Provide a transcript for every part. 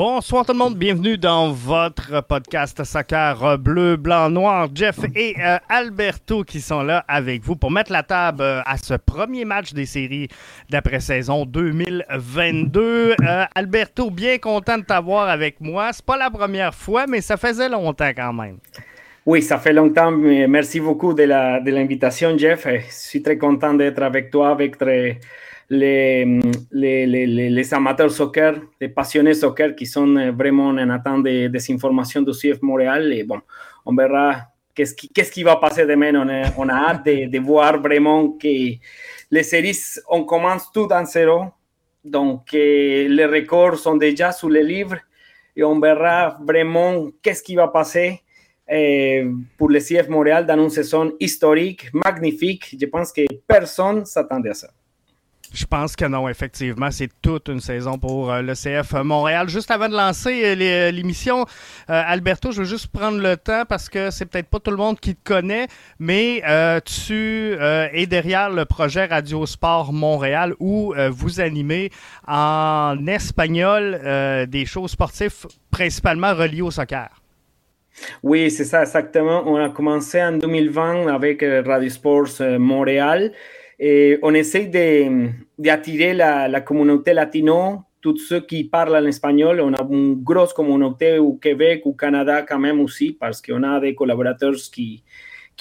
Bonsoir tout le monde, bienvenue dans votre podcast soccer bleu, blanc, noir. Jeff et euh, Alberto qui sont là avec vous pour mettre la table euh, à ce premier match des séries d'après-saison 2022. Euh, Alberto, bien content de t'avoir avec moi. C'est pas la première fois, mais ça faisait longtemps quand même. Oui, ça fait longtemps. Merci beaucoup de l'invitation, Jeff. Je suis très content d'être avec toi, avec très les, les, amateurs soccer, les passionnés soccer qui sont vraiment en attente de, des informations du CF Montréal. Et bon, on verra qu'est-ce qui, qu'est-ce qui va passer demain. On a, on a hâte de, de, voir vraiment que les séries, on commence tout en zéro. Donc, les records sont déjà sous les livres et on verra vraiment qu'est-ce qui va passer. Euh, pour le CF Montréal dans une saison historique, magnifique. Je pense que personne s'attendait à ça. Je pense que non, effectivement. C'est toute une saison pour euh, le CF Montréal. Juste avant de lancer euh, euh, l'émission, Alberto, je veux juste prendre le temps parce que c'est peut-être pas tout le monde qui te connaît, mais tu es derrière le projet Radio Sport Montréal où vous animez en espagnol des shows sportifs principalement reliés au soccer. Oui, c'est ça, exactement. On a commencé en 2020 avec Radio Sports Montréal. Et on essaie d'attirer la, la, communauté latino, tous ceux qui parlent en espagnol. On a une grosse communauté au Québec, au Canada quand même aussi, parce qu'on a des collaborateurs qui,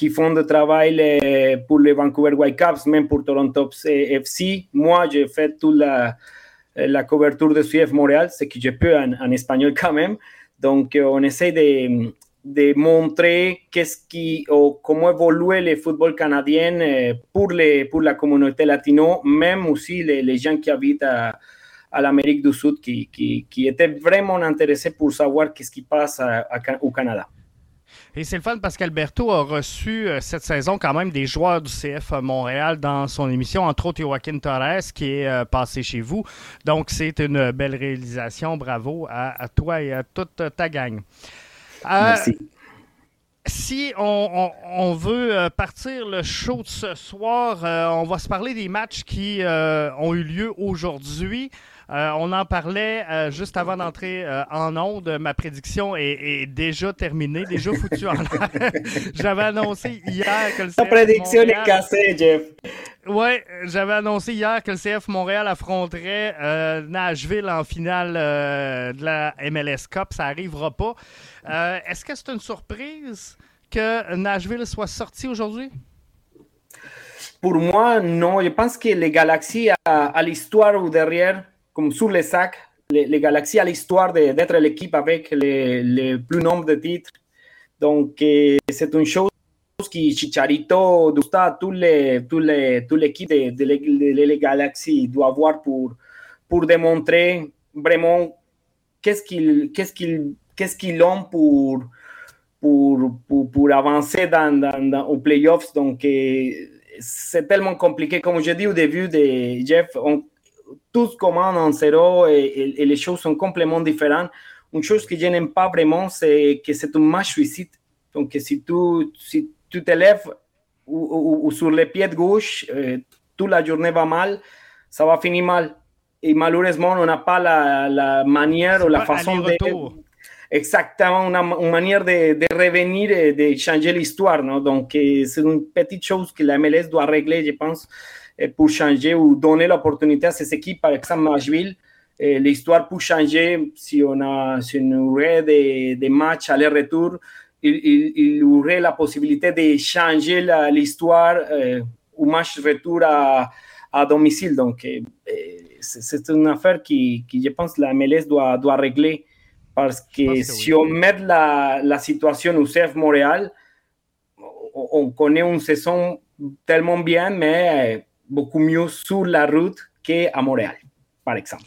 font du travail pour les Vancouver Whitecaps, même pour Toronto FC. Moi, j'ai fait toute la, la couverture de CF Montréal, ce que je peux en, en espagnol quand même. Donc, on essaie de, de montrer qu'est-ce qui ou comment évolue le football canadien pour, les, pour la communauté latino, même aussi les, gens qui habitent à, l'Amérique du Sud, qui, qui, qui, étaient vraiment intéressés pour savoir qu'est-ce qui passe au Canada. Et c'est le fun a reçu euh, cette saison quand même des joueurs du CF Montréal dans son émission, entre autres Joaquin Torres qui est euh, passé chez vous. Donc c'est une belle réalisation. Bravo à, à toi et à toute ta gang. Merci. Euh, si on, on, veut euh, partir le show de ce soir, euh, on va se parler des matchs qui ont eu lieu aujourd'hui. Euh, on en parlait euh, juste avant d'entrer euh, en onde. Ma prédiction est, est, déjà terminée, déjà foutue en l'air. J'avais annoncé hier que le CF prédiction Montréal... est cassée, Jeff. Oui, j'avais annoncé hier que le CF Montréal affronterait Nashville en finale de la MLS Cup. Ça n'arrivera pas. Est-ce que c'est une surprise que Nashville soit sorti aujourd'hui? Pour moi, non. Je pense que les Galaxies, à, à l'histoire ou derrière, comme sur les sacs, les, Galaxies à l'histoire d'être l'équipe avec le plus nombre de titres. Donc, euh, c'est une chose qui Chicharito, Dusta, tous les, tous les, toute l'équipe de, de, de, les Galaxies doit avoir pour, pour démontrer vraiment qu'est-ce qu'ils qu'est-ce qu'ils qu'est-ce qu'ils ont pour, pour, pour, avancer dans, dans, dans, aux playoffs. Donc, euh, c'est tellement compliqué. Comme je dis au début de Jeff, on, tous commandent en zéro et, et, et, les choses sont complètement différentes. Une chose que je n'aime pas vraiment, c'est que c'est un match suicide. Donc, si tu, si tu te lèves ou, ou, ou sur les pieds de gauche, euh, toute la journée va mal, ça va finir mal. Et malheureusement, on n'a pas la, la manière ou la façon de. Exactement, une, une manière de, de, revenir et de changer l'histoire. Donc, c'est une petite chose que la MLS doit régler, je pense pour changer ou donner l'opportunité à ces équipes, par exemple Nashville. L'histoire peut changer si on a si on aurait des, des matchs aller-retour. Il, il, il, aurait la possibilité de changer l'histoire euh, au match retour à, à domicile. Donc, euh, c'est une affaire qui, qui, je pense, la MLS doit, doit régler. Parce que, que si oui. on met la, la situation au CF Montréal, on, on connaît une saison tellement bien, mais beaucoup mieux sur la route qu'à Montréal, par exemple.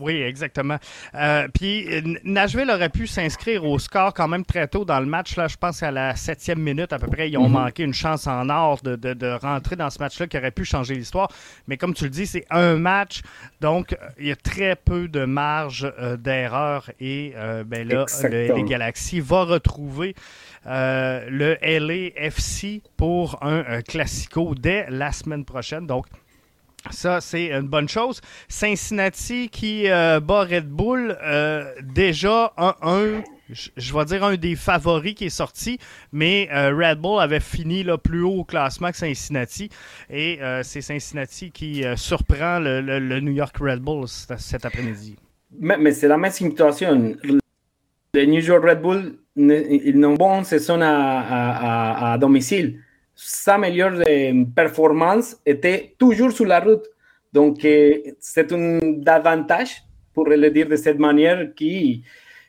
Oui, exactement. Euh, puis Nashville aurait pu s'inscrire au score quand même très tôt dans le match. Là, je pense à la septième minute à peu près, ils ont mm -hmm. manqué une chance en or de, de, de rentrer dans ce match-là qui aurait pu changer l'histoire. Mais comme tu le dis, c'est un match, donc il y a très peu de marge euh, d'erreur et euh, ben là, le, les Galaxies vont retrouver euh, le LAFC pour un, un classico dès la semaine prochaine. Donc, Ça, c'est une bonne chose. Cincinnati qui euh, bat Red Bull, euh, déjà un, je vais dire un des favoris qui est sorti, mais euh, Red Bull avait fini là, plus haut au classement que Cincinnati. Et c'est Cincinnati qui surprend le, New York Red Bull cet après-midi. Mais, c'est la même situation. Les New York Red Bull, ils n'ont bonne saison à, à domicile sa meilleure performance était toujours sur la route. Donc, euh, c'est un avantage, pour le dire de cette manière, qui,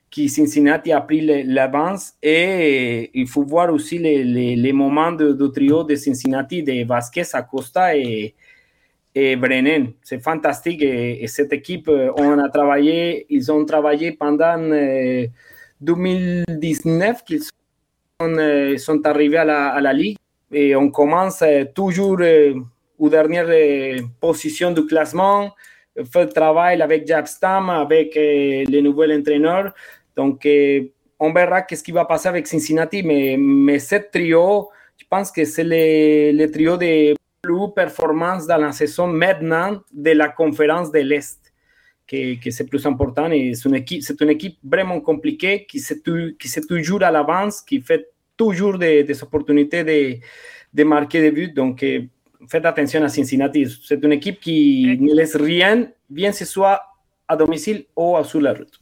qui Cincinnati a pris l'avance. Et il faut voir aussi les, les, moments de, trio de Cincinnati, de Vasquez, Acosta et, et Brennan. C'est fantastique. Et, cette équipe, euh, on a travaillé, ils ont travaillé pendant 2019 euh, qu'ils sont, sont, arrivés à la, à la Ligue et on commence euh, toujours euh, aux dernières euh, positions du classement, fait le travail avec Jack Stam, avec le nouvel entraîneur. Donc, on verra qu'est-ce qui va passer avec Cincinnati, mais, mais ce trio, je pense que c'est le, le, trio de plus performance dans la saison maintenant de la conférence de l'Est. Que, que c'est plus important c'est une équipe, une équipe vraiment compliquée qui c'est toujours à l'avance, qui fait toujours des, des opportunités de, de, marquer des buts. Donc, euh, faites attention à Cincinnati. C'est une équipe qui ne laisse rien, bien ce soit à domicile ou sur la route.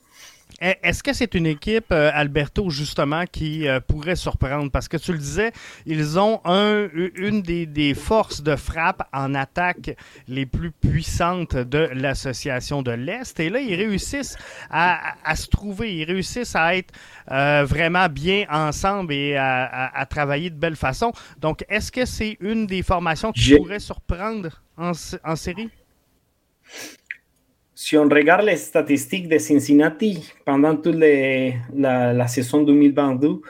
Eh, est-ce que c'est une équipe, euh, Alberto, justement, qui euh, pourrait surprendre? Parce que tu le disais, ils ont un, une des, forces de frappe en attaque les plus puissantes de l'association de l'Est. Et là, ils réussissent à, se trouver, ils réussissent à être euh, vraiment bien ensemble et à, travailler de belle façon. Donc, est-ce que c'est une des formations qui pourrait surprendre en, en série? Si on regarde les statistiques de Cincinnati pendant toute la, saison 2022,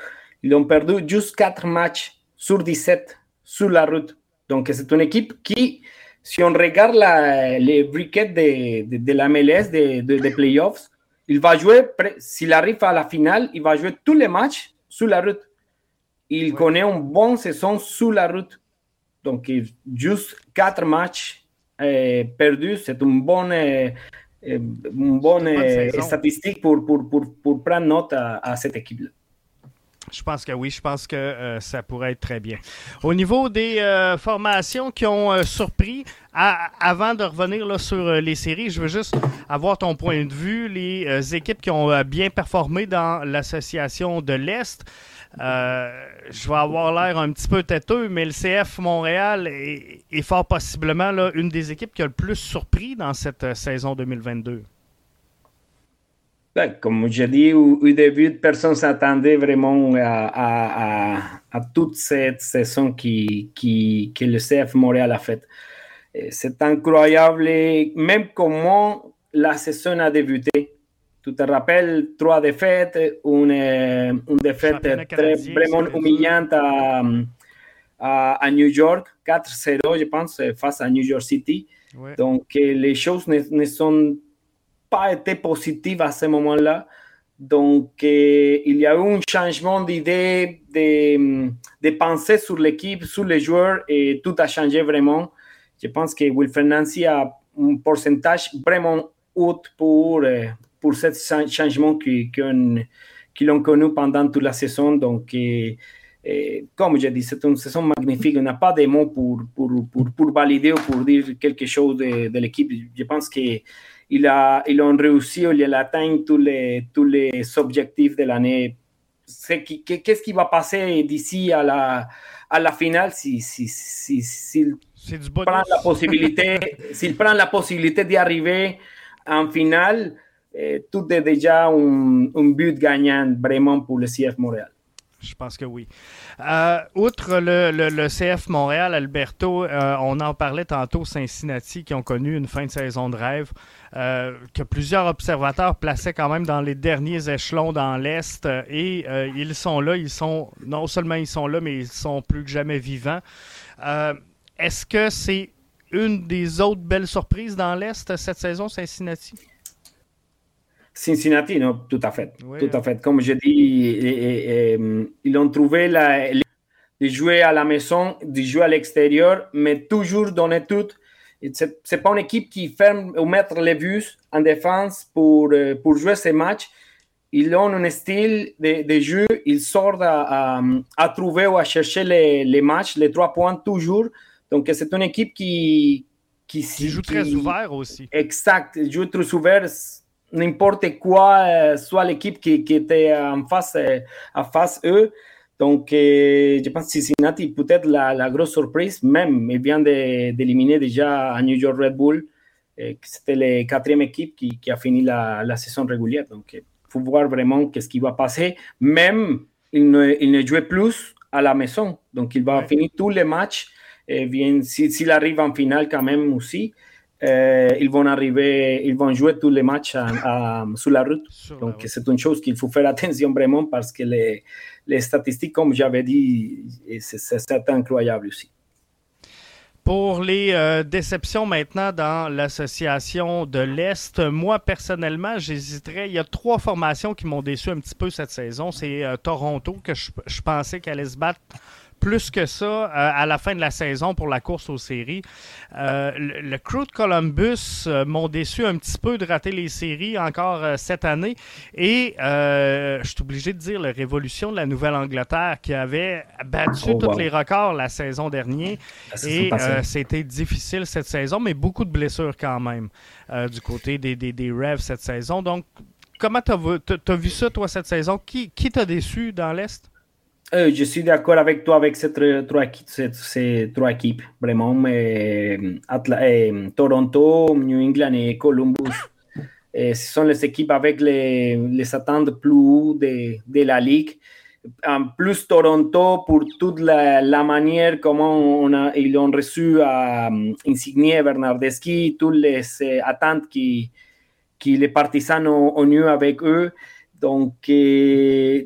ils ont perdu juste 4 matchs sur 17 sur la route. Donc, c'est une équipe qui, si on regarde les briquettes de, de, la MLS, des de, playoffs, il va jouer, s'il arrive à la finale, il va jouer tous les matchs sur la route. Il connaît une bonne saison sur la route. Donc, juste 4 matchs euh, perdu, c'est une bonne, euh, euh, une bonne statistique pour, pour, pour, pour, prendre note à, cette équipe-là. Je pense que oui, je pense que ça pourrait être très bien. Au niveau des formations qui ont surpris, avant de revenir là, sur les séries, je veux juste avoir ton point de vue. Les équipes qui ont bien performé dans l'association de l'Est, euh, je vais avoir l'air un petit peu têteux, mais le CF Montréal est, fort possiblement une des équipes qui a le plus surpris dans cette euh, saison 2022. Ben, comme j'ai dit au, début, personne ne s'attendait vraiment à, toute cette saison que le CF Montréal a faite. C'est incroyable, même comment la saison a débuté. Tu te rappelles trois défaites, une, une défaite très, vraiment humiliante à, à, New York, 4-0, je pense, face à New York City. Donc, euh, les choses ne, ne, sont pas été positives à ce moment-là. Donc, euh, il y a eu un changement d'idée, de, de pensée sur l'équipe, sur les joueurs, et tout a changé vraiment. Je pense que Wilfred Nancy a un pourcentage vraiment haut pour, euh, pour ce changement qu'ils ont connu pendant toute la saison. Donc, et, comme je dis, c'est une saison magnifique. On n'a pas de mots pour, pour, pour, pour, valider ou pour dire quelque chose de, de l'équipe. Je pense qu'ils ils ont réussi, ils ont atteint tous les, tous les objectifs de l'année. Qu'est-ce qui va passer d'ici à la, à la finale si, si, si, s'il prend la possibilité, s'il prend la possibilité d'y arriver en finale, tout est déjà un, but gagnant vraiment pour le CF Montréal. Je pense que oui. Euh, outre le, CF Montréal, Alberto, euh, on en parlait tantôt, Cincinnati, qui ont connu une fin de saison de rêve, euh, que plusieurs observateurs plaçaient quand même dans les derniers échelons dans l'Est. Et ils sont là, ils sont, non seulement ils sont là, mais ils sont plus que jamais vivants. Est-ce que c'est une des autres belles surprises dans l'Est cette saison, Cincinnati? Cincinnati, non, tout à fait. tout à fait. Comme je dis, ils ont trouvé de jouer à la maison, de jouer à l'extérieur, mais toujours donner tout. Ce n'est pas une équipe qui ferme ou mettre les vues en défense pour, euh, pour jouer ces matchs. Ils ont un style de, de jeu, ils sortent à, à, trouver ou à chercher les, les, matchs, les trois points toujours. Donc, c'est une équipe qui. Qui, qui joue très ouvert aussi. Exact, joue très ouvert. N'importe quoi, euh, soit l'équipe qui, qui, était en face, euh, à face eux. Donc, euh, je pense que Cincinnati, peut-être la, la, grosse surprise, même, il vient d'éliminer déjà à New York Red Bull. C'était la quatrième équipe qui, qui, a fini la, la saison régulière. Donc, il faut voir vraiment qu'est-ce qui va passer. Même, il ne, il ne jouait plus à la maison. Donc, il va ouais. finir tous les matchs. Et bien, s'il si, arrive en finale quand même aussi, euh, ils vont arriver, ils vont jouer tous les matchs à, à, sur la route. Sur Donc, c'est une chose qu'il faut faire attention vraiment parce que les, les statistiques, comme j'avais dit, c'est incroyable aussi. Pour les euh, déceptions maintenant dans l'association de l'Est, moi personnellement, j'hésiterais. Il y a trois formations qui m'ont déçu un petit peu cette saison. C'est euh, Toronto, que je, je pensais qu'elle allait se battre plus que ça euh, à la fin de la saison pour la course aux séries. Euh, le, le, crew de Columbus euh, m'ont déçu un petit peu de rater les séries encore cette année. Et je suis obligé de dire la révolution de la Nouvelle-Angleterre qui avait battu oh, tous les records la saison dernière. Ah, et c'était difficile cette saison, mais beaucoup de blessures quand même du côté des, des, des Revs cette saison. Donc, comment tu as, as, vu ça, toi, cette saison? Qui, qui t'a déçu dans l'Est? Euh, je suis d'accord avec toi avec ces trois, ces, ces trois équipes, vraiment. Euh, euh, Toronto, New England et Columbus. ce sont les équipes avec les, les attentes plus de, de, la ligue. En plus, Toronto, pour toute la, manière comment ils ont reçu à Insigné, Bernardeschi, toutes les attentes qui, qui les partisans ont, ont eu avec eux. Donc,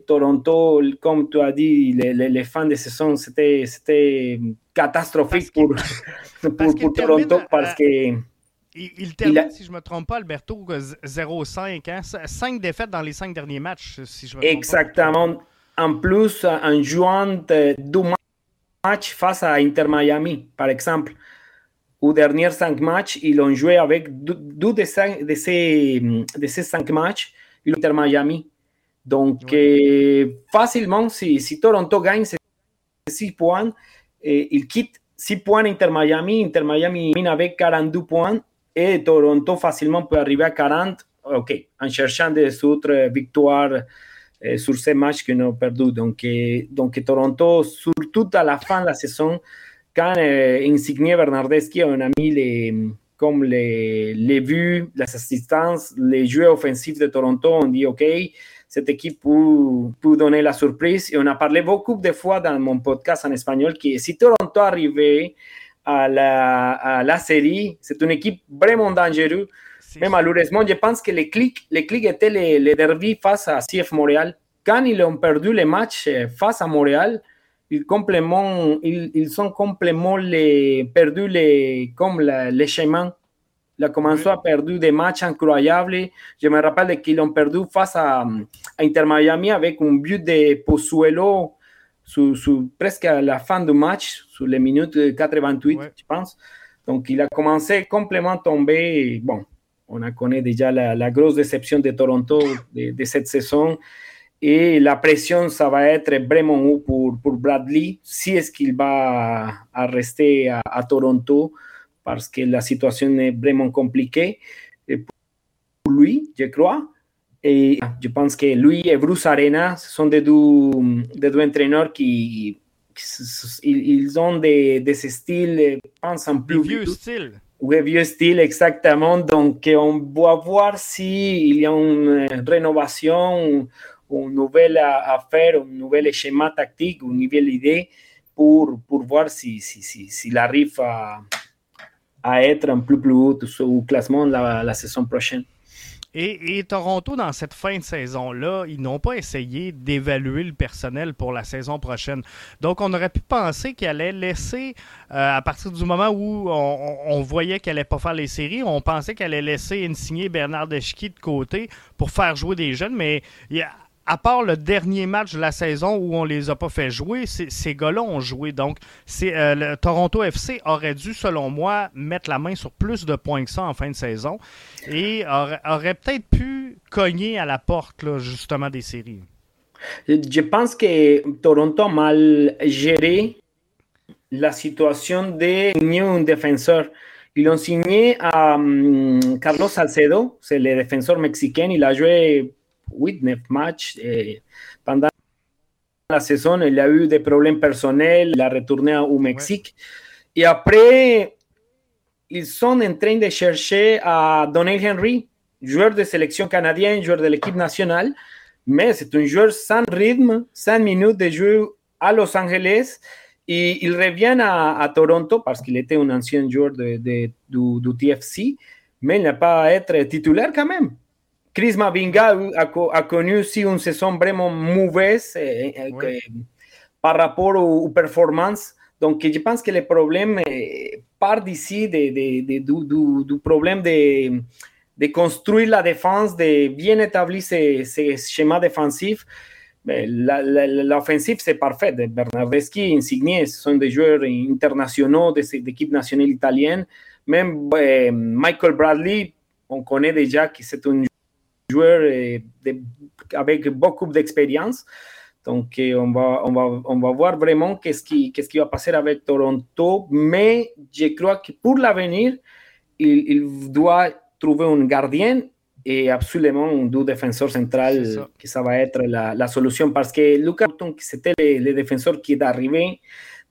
Toronto, comme tu as dit, les, les, les fins de saison, c'était catastrophique pour, pour, pour, pour Toronto parce que. Il, il termine, il a... si je ne me trompe pas, Alberto, 0-5. Hein? 5 défaites dans les 5 derniers matchs, si je me trompe Exactement. Pas. En plus, en jouant deux matchs face à Inter Miami, par exemple. Aux derniers 5 matchs, ils ont joué avec deux de, cinq, ces, de ces 5 matchs l'Inter Miami. Donc, ouais. facilement, si, si, Toronto gagne ces 6 points, il quitte 6 points Inter Miami. Inter Miami mine avec 42 points et Toronto facilement peut arriver à 40, ok, en cherchant des autres victoires eh, sur ces matchs qu'ils ont perdu. Donc, donc, Toronto, surtout à la fin de la saison, quand Insigné Bernardeschi, on a mis les comme les, les vues, les assistances, les jeux offensifs de Toronto, on dit OK, cette équipe peut, peut, donner la surprise. Et on a parlé beaucoup de fois dans mon podcast en espagnol que si Toronto arrivait à la, à la série, c'est une équipe vraiment dangereuse. Mais malheureusement, je pense que les clics, les clics étaient les, les derbies face à CF Montréal. Quand ils ont perdu les matchs face à Montréal, ils, complètement, ils, ils ont complètement les, perdu les, comme la, les chemins. Il a commencé oui. à perdre des matchs incroyables. Je me rappelle qu'ils ont perdu face à, à, Inter Miami avec un but de Pozuelo sur, presque à la fin du match, sur les minutes 88, ouais. je pense. Donc, il a commencé complètement à tomber. Bon, on a connaît déjà la, la grosse déception de Toronto de, de cette saison. Et la pression, ça va être vraiment haut pour, pour Bradley, si est-ce qu'il va à rester à, à, Toronto, parce que la situation est vraiment compliquée pour lui, je crois. Et je pense que lui et Bruce Arena sont des deux, des deux entraîneurs qui, ils ont des, des styles, pensent en plus. Vieux styles. Oui, vieux style, exactement. Donc, on va voir s'il y a une rénovation une nouvelle affaire, un nouvel schéma tactique, une nouvelle idée pour, pour voir s'il si, si, si, arrive à, être un peu plus haut au classement la, la saison prochaine. Et, et, Toronto, dans cette fin de saison-là, ils n'ont pas essayé d'évaluer le personnel pour la saison prochaine. Donc, on aurait pu penser qu'elle allait laisser, euh, à partir du moment où on, voyait qu'elle n'allait pas faire les séries, on pensait qu'elle allait laisser signer Bernard Deschki de côté pour faire jouer des jeunes, mais il y a à part le dernier match de la saison où on les a pas fait jouer, ces gars-là ont joué. Donc, euh, le Toronto FC aurait dû, selon moi, mettre la main sur plus de points que ça en fin de saison et aurait, peut-être pu cogner à la porte, justement, des séries. Je pense que Toronto a mal géré la situation de un défenseur. Ils ont signé à um, Carlos Salcedo, c'est le défenseur mexicain. Il a joué 8-9 matchs et pendant la saison, il a eu des problèmes personnels. Il a retourné au Mexique. Ouais. Et après, ils sont en train de chercher à Donnell Henry, joueur de sélection canadienne, joueur de l'équipe nationale. Mais c'est un joueur sans rythme, 5 minutes de jeu à Los Angeles. Et il revient à, à Toronto parce qu'il était un ancien joueur de, de, du, du, TFC, mais il n'a pas à être titulaire quand même. Chris Mavinga a, a connu aussi une saison vraiment mauvaise eh, eh, ouais. que, par rapport aux, aux, performances. Donc, je pense que le problème eh, part d'ici de, de, de, du, du, du, problème de, de construire la défense, de bien établir ces, ces schémas défensifs. L'offensive, c'est parfait. Bernardeschi, Insigné, ce sont des joueurs internationaux de l'équipe nationale italienne. Même eh, Michael Bradley, on connaît déjà que c'est un joueur de, avec beaucoup d'expérience. Donc, eh, on va, on, va, on va voir vraiment qu'est-ce qui, qu'est-ce qui va passer avec Toronto. Mais je crois que pour l'avenir, il, il doit trouver un gardien et absolument un deux défenseur central ça. que ça va être la, la solution parce que Lucas c'était le, le, défenseur qui est arrivé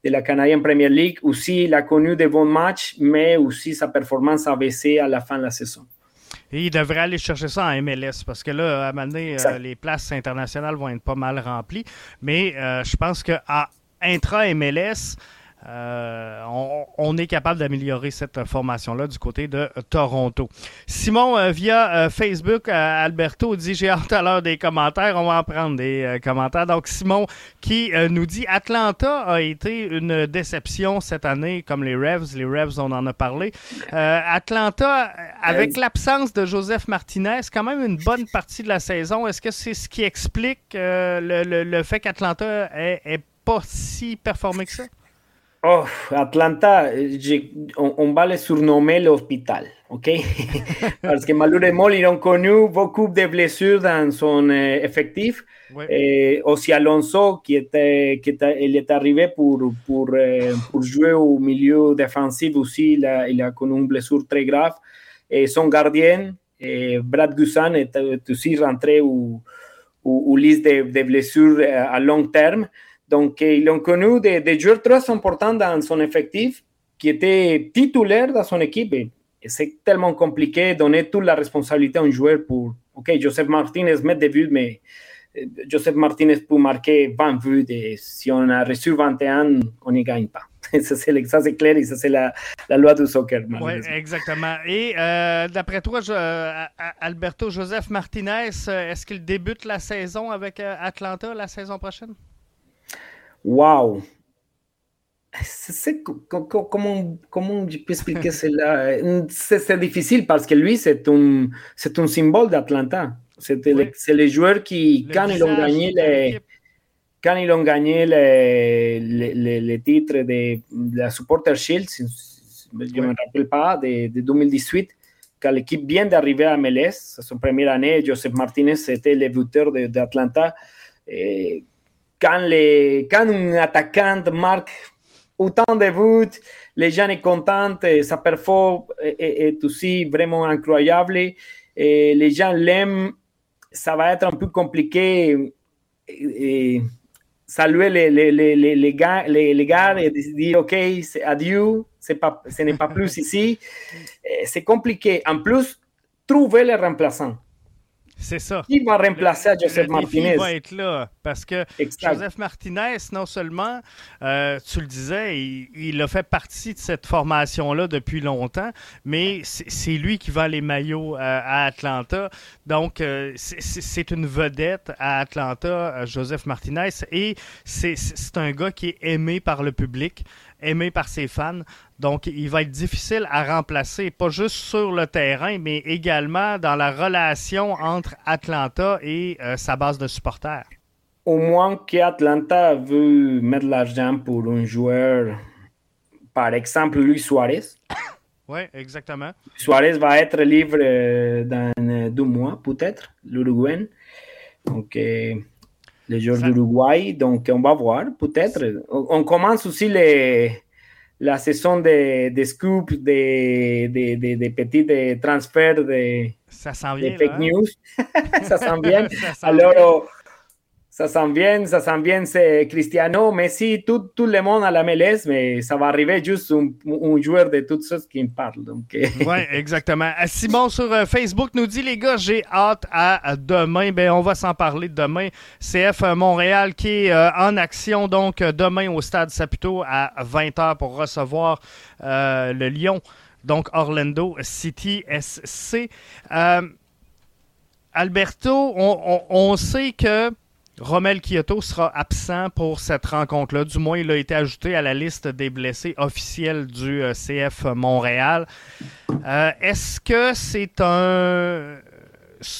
de la Canadian Premier League aussi il a connu de bons matchs mais aussi sa performance a baissé à la fin de la saison et il devrait aller chercher ça en MLS parce que là, à un moment donné, euh, les places internationales vont être pas mal remplies. Mais euh, je pense qu'à intra-MLS, euh, on, on, est capable d'améliorer cette formation-là du côté de Toronto. Simon, euh, via euh, Facebook, Alberto dit J'ai hâte à l'heure des commentaires. On va en prendre des commentaires. Donc, Simon qui nous dit Atlanta a été une déception cette année, comme les Revs. Les Revs, on en a parlé. Atlanta, avec l'absence de Joseph Martinez, quand même une bonne partie de la saison? Est-ce que c'est ce qui explique le, le, le, fait qu'Atlanta est, est pas si performé que ça? Oh, Atlanta, on, on, va le surnommer l'hôpital, ok? Parce que malheureusement, ils ont connu beaucoup de blessures dans son euh, effectif. Ouais. Et aussi Alonso, qui était, qui était, il est arrivé pour, pour, euh, pour jouer au milieu défensif aussi, il a, il a connu une blessure très grave. Et son gardien, et Brad Gussan, est, aussi rentré au, au, au liste de, de blessures à long terme. Donc, ils ont connu des, joueurs très importants dans son effectif qui étaient titulaires dans son équipe. Et c'est tellement compliqué de donner toute la responsabilité à un joueur pour, OK, Joseph Martinez met des buts, mais Joseph Martinez peut marquer 20 buts et si on a reçu 21, on n'y gagne pas. Ça, c'est clair et ça, c'est la, loi du soccer. Oui, exactement. Et euh, d'après toi, euh, Alberto Joseph Martinez, est-ce qu'il débute la saison avec euh, Atlanta la saison prochaine? Wow. C'est comment, comment je peux expliquer cela? C'est difficile parce que lui, c'est un, un symbole d'Atlanta. C'est oui. le, les joueurs qui, le quand ils ont gagné les, quand ils ont gagné les, les, les titres de, de, la Supporter Shield, je ne oui. me rappelle pas, de, de 2018, quand l'équipe vient d'arriver à MLS, son première année, Joseph Martinez était le buteur d'Atlanta. Quand, les, quand un attaquant marque autant de buts, les gens sont contents, sa performance est, aussi vraiment incroyable, et les gens l'aiment, ça va être un peu compliqué. Et, saluer les, les, les, les, gars, les, gars et dire OK, adieu, pas, ce n'est pas plus ici. C'est compliqué. En plus, trouver les remplaçants. C'est ça. Qui va remplacer le, Joseph le Martinez? va être là. Parce que exact. Joseph Martinez, non seulement, euh, tu le disais, il, il, a fait partie de cette formation-là depuis longtemps, mais c'est lui qui va les maillots euh, à Atlanta. Donc, euh, c'est une vedette à Atlanta, Joseph Martinez, et c'est un gars qui est aimé par le public. Aimé par ses fans. Donc, il va être difficile à remplacer, pas juste sur le terrain, mais également dans la relation entre Atlanta et euh, sa base de supporters. Au moins qu'Atlanta veut mettre l'argent pour un joueur, par exemple, Luis Suarez. Oui, exactement. Suarez va être libre euh, dans deux mois, peut-être, l'Uruguayen. Donc, euh, les joueurs d'Uruguay. Donc, on va voir, peut-être. On, commence aussi les, la saison des de scoops, des de, de, petits transferts de, ça sent bien, fake hein? news. ça sent bien. ça sent Alors, bien ça sent bien, ça sent bien, c'est Cristiano, Messi, tout, tout le monde à la MLS, mais ça va arriver juste un, joueur de toutes choses qui me parle. Euh. oui, exactement. Euh, Simon sur euh, Facebook nous dit, les gars, j'ai hâte à demain. Ben, on va s'en parler demain. CF Montréal qui est en action, donc demain au stade Saputo à 20h pour recevoir le Lyon, donc Orlando City SC. Alberto, on sait que Romel Kyoto sera absent pour cette rencontre-là. Du moins, il a été ajouté à la liste des blessés officiels du euh, CF Montréal. Euh, est-ce que c'est un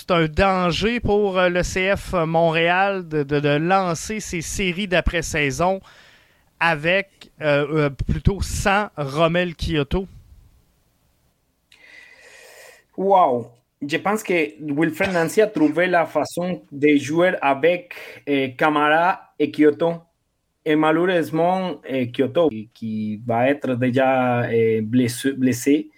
un danger pour euh, le CF Montréal de, lancer ces séries d'après-saison avec plutôt sans Romel Kyoto? Wow! Je pense que Wilfred Nancy a trouvé la façon de jouer avec eh, et Kyoto. Et malheureusement, eh, Kyoto, qui va être déjà eh, blessé,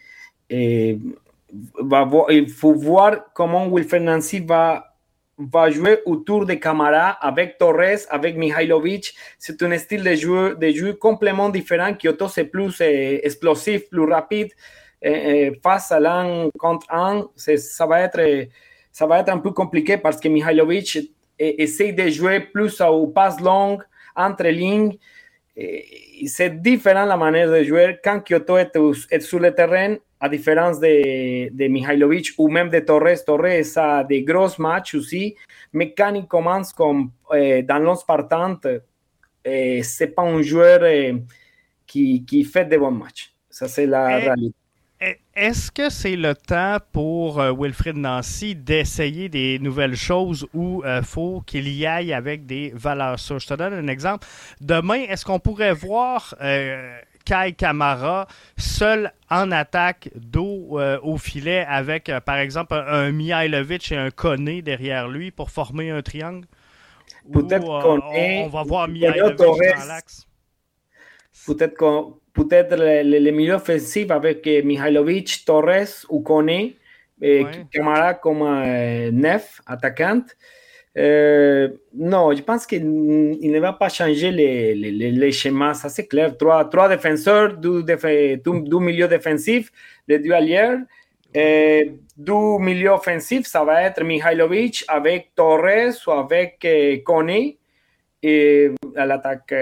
va il faut voir comment Wilfred Nancy va, va jouer autour de Camara avec Torres, avec Mihailovic. C'est un style de jeu, de jeu complètement différent. Kyoto, c'est plus explosif, plus rapide. Eh, eh, face à l'un contre un, ça va, être, ça va être un peu compliqué parce que Mihailovic eh, essaie de jouer plus au passe long, entre lignes. C'est différent la manière de jouer quand Kyoto est, sur le terrain, à différence de, de Mihailovic ou même de Torres. Torres a des gros matchs aussi, mais quand il commence comme dans l'once partante, c'est pas un joueur qui, qui fait de bons matchs. Ça, c'est la réalité. Est-ce que c'est le temps pour euh, Wilfrid Nancy d'essayer des nouvelles choses ou euh, faut qu'il y aille avec des valeurs sûres? Je te donne un exemple. Demain, est-ce qu'on pourrait voir euh, Kai Kamara seul en attaque dos au filet avec, par exemple, un, Mihailovic et un Koné derrière lui pour former un triangle? Peut-être qu'on on, va voir Mihailovic dans l'axe? Peut-être qu'on peut-être le, milieu offensif avec eh, Mihailovic, Torres ou Kone, eh, Camara comme euh, neuf, attaquante. Euh, non, je pense qu'il ne va pas changer les, les, les schémas, ça c'est clair. Trois, trois défenseurs, deux, deux, milieux défensifs, les deux alliés. Euh, deux milieux offensifs, ça va être Mihailovic avec Torres ou avec Kone et à l'attaque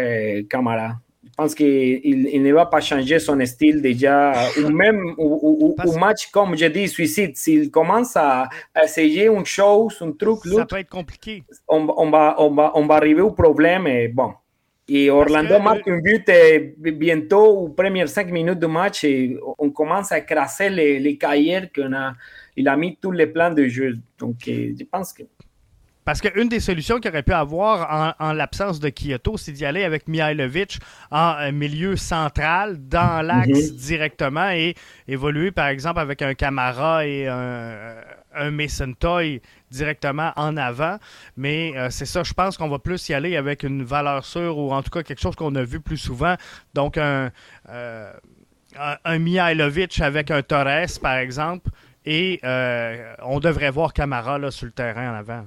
Camara pense qu'il il ne va pas changer son style déjà, ou même ou, match, comme je dis, suicide. S'il commence à, essayer une chose, un truc, ça peut être compliqué. On, on, va, on, va, on va arriver au problème. Et bon. Et Orlando marque un but et bientôt, aux premières cinq minutes de match, et on commence à écraser les, les qu'on a. Il a mis tous les plans de jeu. Donc, je pense que parce qu'une des solutions qu'il aurait pu avoir en, l'absence de Kyoto, c'est d'y aller avec Mihailovic en euh, milieu central, dans l'axe mhm. directement, et évoluer par exemple avec un Camara et un, un Mason Toy directement en avant. Mais euh, c'est ça, je pense qu'on va plus y aller avec une valeur sûre ou en tout cas quelque chose qu'on a vu plus souvent. Donc un, euh, un, Mihailovic avec un Torres, par exemple. Et on devrait voir Camara là, sur le terrain en avant.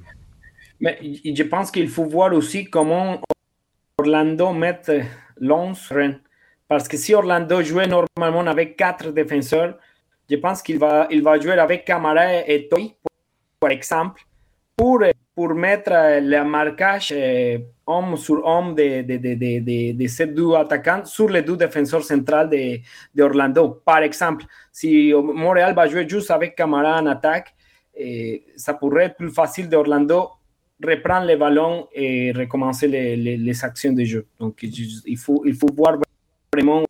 Mais je pense qu'il faut voir aussi comment Orlando met l'once Parce que si Orlando jouait normalement avec quatre défenseurs, je pense qu'il va, il va jouer avec Camara et Toy, par exemple, pour, pour mettre le marquage euh, homme sur homme de, de, de, de, ces deux attaquants sur les deux défenseurs centrales de, de Orlando. Par exemple, si Montréal va jouer juste avec Camara en attaque, ça pourrait être plus facile d'Orlando reprendre le ballon et recommencer les, les, les, actions de jeu. Donc, il faut, il faut voir vraiment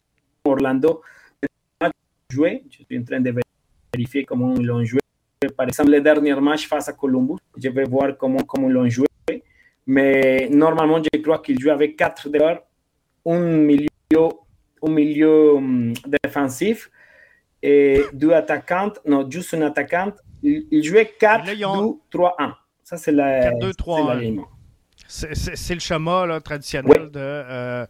Orlando joué. Je suis en train de vérifier comment ils l'ont joué. Par exemple, le dernier match face à Columbus, je vais voir comment, comment ils l'ont joué. Mais normalement, je crois qu'ils jouent avec quatre joueurs, un milieu, un milieu um, défensif et deux attaquantes, non, juste une attaquante. Ils, jouaient 4, 2, 3, 1. Ça, c'est. C'est le schéma là, traditionnel de euh,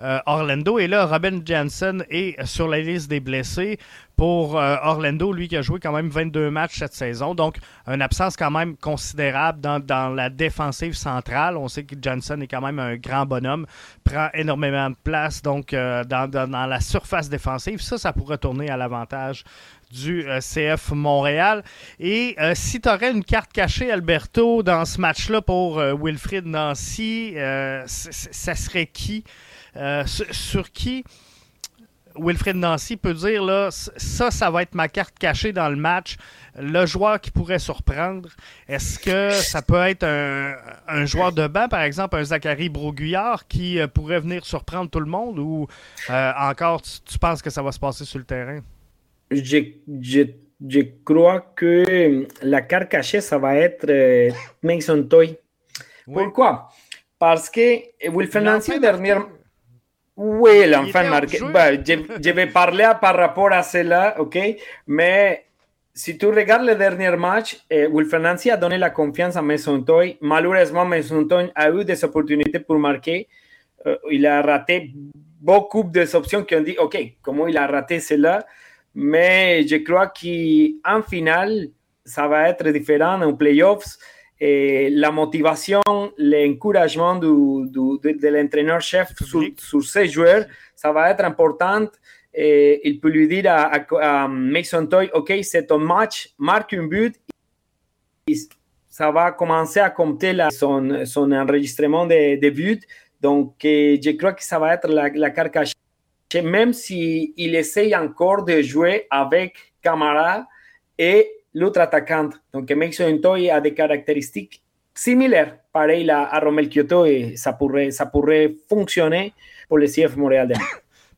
euh, Orlando. Et là, Robin Jansen est sur la liste des blessés pour euh, Orlando, lui qui a joué quand même 22 matchs cette saison. Donc, une absence quand même considérable dans, la défensive centrale. On sait que Jansen est quand même un grand bonhomme, prend énormément de place donc dans, dans, la surface défensive. Ça, ça pourrait tourner à l'avantage du euh, CF Montréal. Et euh, si tu aurais une carte cachée, Alberto, dans ce match-là pour euh, Nancy, ça serait qui? Sur, qui? Wilfred Nancy peut dire là, ça, ça va être ma carte cachée dans le match. Le joueur qui pourrait surprendre, est-ce que ça peut être un, joueur de banc, par exemple, un Zachary Broguillard qui pourrait venir surprendre tout le monde ou encore tu penses que ça va se passer sur le terrain? je, crois que la carte cachée, ça va être euh, Mason Toy. Pourquoi? Parce que Wilfred Nancy, dernier. Oui, l'enfant marqué. Bah, je, vais parler par rapport à cela, ok? Mais si tu regardes le dernier match, eh, Wilfred Nancy a donné la confiance à Mason Toy. Malheureusement, Mason Toy a eu des opportunités pour marquer. Euh, il a raté beaucoup d'options qui ont dit, OK, comment il a raté cela? Mais je crois qu'en finale, ça va être différent en playoffs. Et la motivation, l'encouragement du, de, l'entraîneur-chef sur, sur, ses joueurs, ça va être important. Il peut lui dire à, à, Mason Toy, OK, c'est ton match, marque un but. Et ça va commencer à compter la, son, son enregistrement de, de buts. Donc, je crois que ça va être la, la carte cachée même s'il il essaye encore de jouer avec Camara et l'autre attaquante. Donc, Mason Toy a des caractéristiques similaires, pareil à, à Romel Kyoto, et ça pourrait, ça pourrait fonctionner pour le CF Montréal.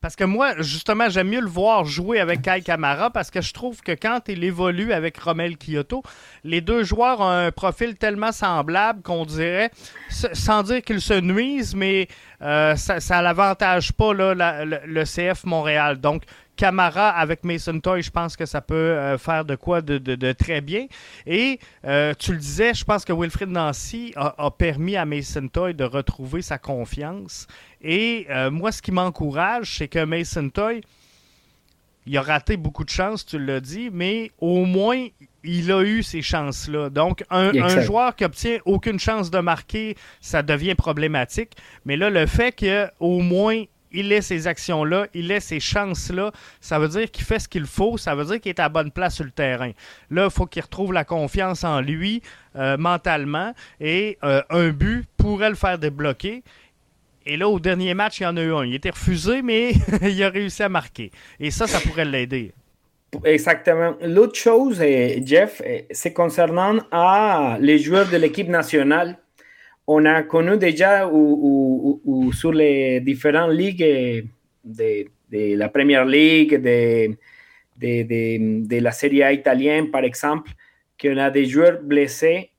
Parce que moi, justement, j'aime mieux le voir jouer avec Kai Kamara parce que je trouve que quand il évolue avec Romel Kyoto, les deux joueurs ont un profil tellement semblable qu'on dirait, sans dire qu'ils se nuisent, mais euh, ça, l'avantage pas là, le, CF Montréal. Donc, Camara avec Mason Toy, je pense que ça peut euh, faire de quoi de, très bien. Et euh, tu le disais, je pense que Wilfred Nancy a, a, permis à Mason Toy de retrouver sa confiance. Et euh, moi, ce qui m'encourage, c'est que Mason Toy, il a raté beaucoup de chances, tu l'as dit, mais au moins, il a eu ces chances-là. Donc, un, joueur qui obtient aucune chance de marquer, ça devient problématique. Mais là, le fait qu'au moins il ait ces actions-là, il ait ces chances-là, ça veut dire qu'il fait ce qu'il faut, ça veut dire qu'il est à bonne place sur le terrain. Là, il faut qu'il retrouve la confiance en lui euh, mentalement et euh, un but pourrait le faire débloquer. Et là, au dernier match, il y en a eu un. Il était refusé, mais il a réussi à marquer. Et ça, ça pourrait l'aider. Exactement. L'autre chose, eh, Jeff, c'est concernant à les joueurs de l'équipe nationale. On a connu déjà sur les différentes ligues de, la Premier League, de, la Serie A italienne, par exemple, qu'on a des joueurs blessés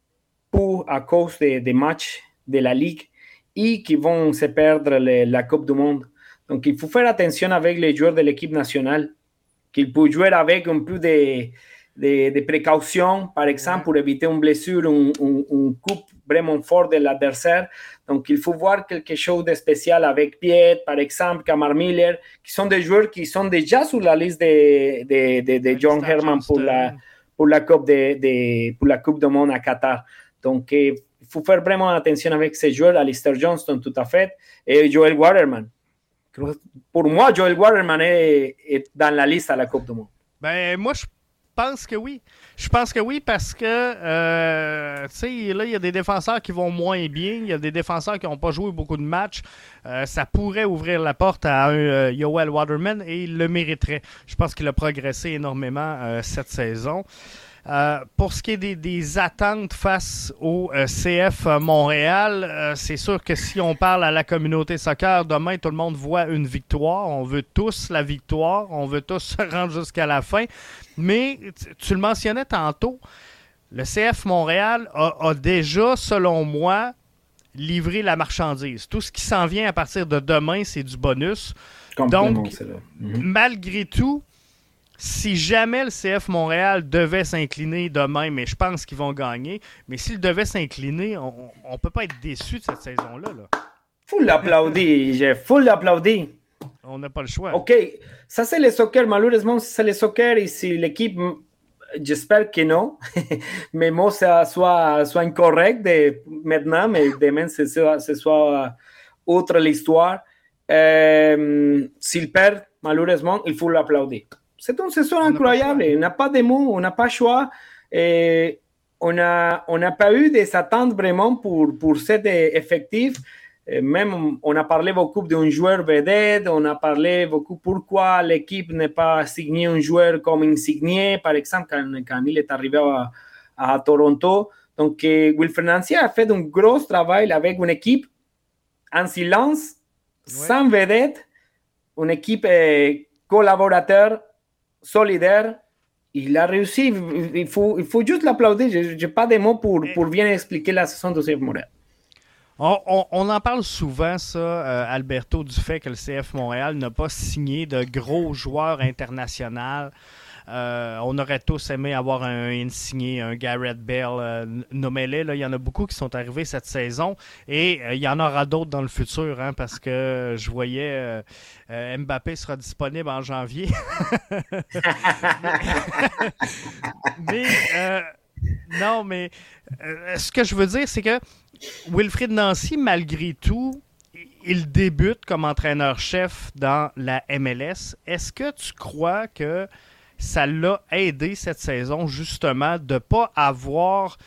à cause des matchs de la Ligue et qui vont se perdre la Coupe du Monde. Donc, il faut faire attention avec les joueurs de l'équipe nationale, qu'ils peuvent jouer avec un peu de, de, de précaution, par exemple, pour éviter une blessure, un, un, coup vraiment fort de l'adversaire. Donc, il faut voir quelque chose de spécial avec Piet, par exemple, Kamar Miller, qui sont des joueurs qui sont déjà sur la liste de, de, de John Herman pour la, pour, la coupe de, pour la Coupe du Monde à Qatar. Donc, eh, il faut faire vraiment attention avec ces joueurs, Alistair Johnston tout à fait, et Joel Waterman. Pour moi, Joel Waterman est, dans la liste à la Coupe du Monde. Ben, moi, je pense que oui. Je pense que oui parce que, euh, tu sais, là, il y a des défenseurs qui vont moins bien. Il y a des défenseurs qui n'ont pas joué beaucoup de matchs. Euh, ça pourrait ouvrir la porte à un euh, Joel Waterman et il le mériterait. Je pense qu'il a progressé énormément cette saison. Euh, pour ce qui est des, attentes face au euh, CF Montréal, c'est sûr que si on parle à la communauté soccer, demain, tout le monde voit une victoire. On veut tous la victoire. On veut tous se rendre jusqu'à la fin. Mais tu le mentionnais tantôt, le CF Montréal a déjà, selon moi, livrer la marchandise. Tout ce qui s'en vient à partir de demain, c'est du bonus. Donc, mhm. malgré tout, si jamais le CF Montréal devait s'incliner demain, mais je pense qu'ils vont gagner, mais s'il devait s'incliner, on ne peut pas être déçu de cette saison-là. Là. Faut l'applaudir, j'ai faut l'applaudir. On n'a pas le choix. OK, ça c'est le soccer, malheureusement, c'est le soccer et si l'équipe j'espère que non. Mes mots soit, soit incorrects de, maintenant, mais demain, ce soit, ce soit autre l'histoire. Euh, S'il perd, malheureusement, il faut l'applaudir. C'est une saison incroyable. On n'a pas de mots, on n'a pas de choix. Et on n'a on a pas eu des attentes vraiment pour, pour cet effectif. Même, on a parlé beaucoup d'un joueur vedette, on a parlé beaucoup pourquoi l'équipe n'est pas signé un joueur comme Insigné, par exemple, quand, quand il est arrivé à, à Toronto. Donc, Wilfred Nancy a fait un gros travail avec une équipe en silence, sans vedette, une équipe euh, collaborateur, solidaire. Il a réussi, il faut, juste l'applaudir. Je n'ai pas de mots pour, pour bien expliquer la saison de Steve Montréal. On, en parle souvent, ça, euh, Alberto, du fait que le CF Montréal n'a pas signé de gros joueurs internationaux. Euh, on aurait tous aimé avoir un Insigné, un Garrett Bell, euh, nommez-les. Il y en a beaucoup qui sont arrivés cette saison et il y en aura d'autres dans le futur hein, parce que je voyais Mbappé sera disponible en janvier. mais non, mais ce que je veux dire, c'est que Wilfried Nancy, malgré tout, il débute comme entraîneur-chef dans la MLS. Est-ce que tu crois que ça l'a aidé cette saison, justement, de ne pas avoir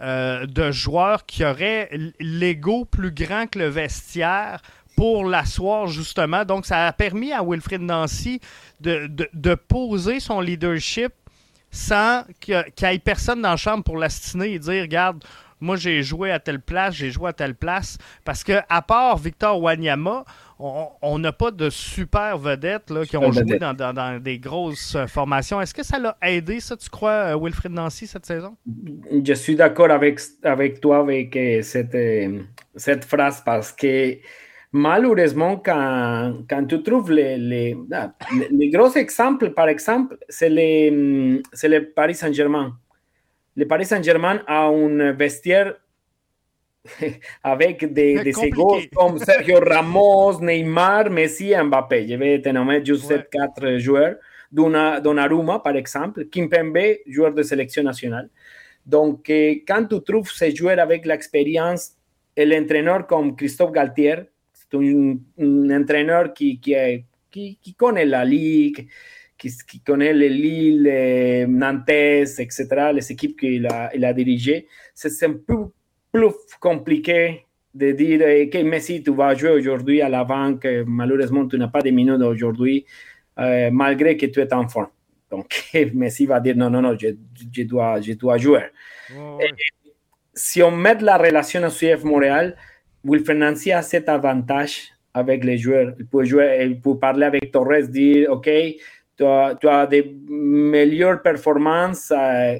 euh, de joueurs qui auraient l'ego plus grand que le vestiaire pour l'asseoir, justement? Donc, ça a permis à Wilfried Nancy de, de, poser son leadership sans qu'il n'y ait personne dans la chambre pour l'astiner et dire, regarde, moi j'ai joué à telle place, j'ai joué à telle place. Parce que à part Victor Wanyama, on n'a pas de super vedettes là, qui ont joué dans, des grosses euh, formations. Est-ce que ça l'a aidé, ça, tu crois, euh, Wilfred Nancy, cette saison? Je suis d'accord avec, avec toi avec euh, cette, cette phrase parce que malheureusement, quand, quand tu trouves les, les, ah, les, gros exemples, par exemple, c'est le Paris Saint-Germain le Paris Saint-Germain a un vestiaire avec des, des comme Sergio Ramos, Neymar, Messi et Mbappé. Je vais te nommer juste ouais. quatre joueurs. Donnarumma, par exemple, Kimpembe, joueur de sélection nationale. Donc, euh, quand tu trouves ces joueurs avec l'expérience, et l'entraîneur comme Christophe Galtier, c'est un, un, entraîneur qui, qui, qui, qui connaît la ligue, qui, qui, connaît les Lille, Nantes, etc., les équipes qu'il a, il a dirigées, c'est un peu plus compliqué de dire que eh, Messi, tu vas jouer aujourd'hui à la banque, malheureusement, tu n'as pas de minutes aujourd'hui, euh, malgré que tu es en forme. Donc, Messi va dire non, non, non, je, je dois, je dois jouer. Oh. Si on met la relation à CF Montréal, Wilfred Nancy a cet avantage avec les joueurs. Il peut, jouer, il peut parler avec Torres, dire, OK, tu as, des meilleures performances euh,